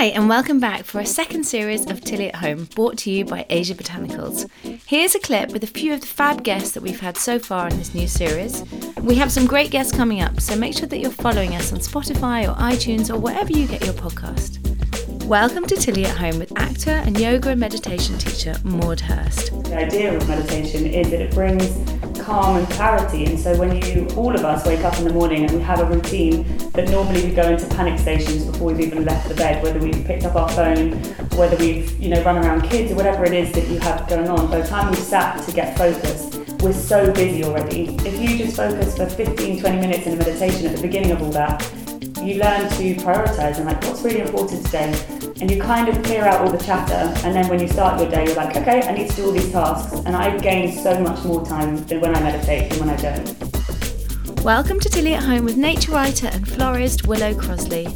Hi, and welcome back for a second series of Tilly at Home brought to you by Asia Botanicals. Here's a clip with a few of the fab guests that we've had so far in this new series. We have some great guests coming up, so make sure that you're following us on Spotify or iTunes or wherever you get your podcast. Welcome to Tilly at Home with actor and yoga and meditation teacher Maud Hurst. The idea of meditation is that it brings calm and clarity. And so when you, all of us, wake up in the morning and we have a routine that normally we go into panic stations before we've even left the bed, whether we've picked up our phone, whether we've, you know, run around kids or whatever it is that you have going on. By the time we've sat to get focused, we're so busy already. If you just focus for 15, 20 minutes in a meditation at the beginning of all that, you learn to prioritize and like what's really important today and you kind of clear out all the chatter and then when you start your day you're like okay i need to do all these tasks and i gain so much more time than when i meditate than when i don't welcome to tilly at home with nature writer and florist willow crossley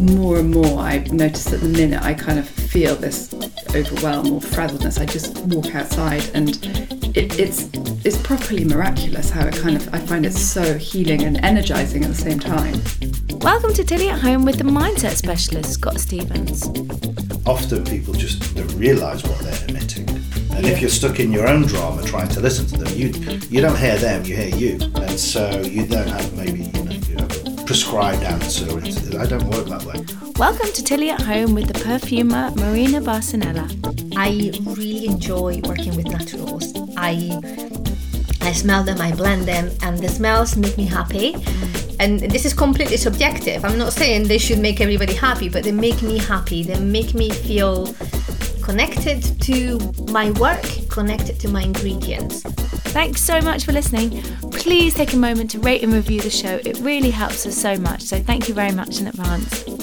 more and more i notice that the minute i kind of feel this overwhelm or frazzledness i just walk outside and it, it's it's properly miraculous how it kind of I find it so healing and energizing at the same time. Welcome to Tilly at Home with the mindset specialist Scott Stevens. Often people just don't realise what they're emitting. And yeah. if you're stuck in your own drama trying to listen to them, you you don't hear them, you hear you. And so you don't have maybe you know, you have prescribed answer. I don't work that way. Welcome to Tilly at Home with the perfumer Marina Barcenilla. I really enjoy working with naturals. I I smell them, I blend them, and the smells make me happy. Mm. And this is completely subjective. I'm not saying they should make everybody happy, but they make me happy. They make me feel connected to my work, connected to my ingredients. Thanks so much for listening. Please take a moment to rate and review the show. It really helps us so much. So thank you very much in advance.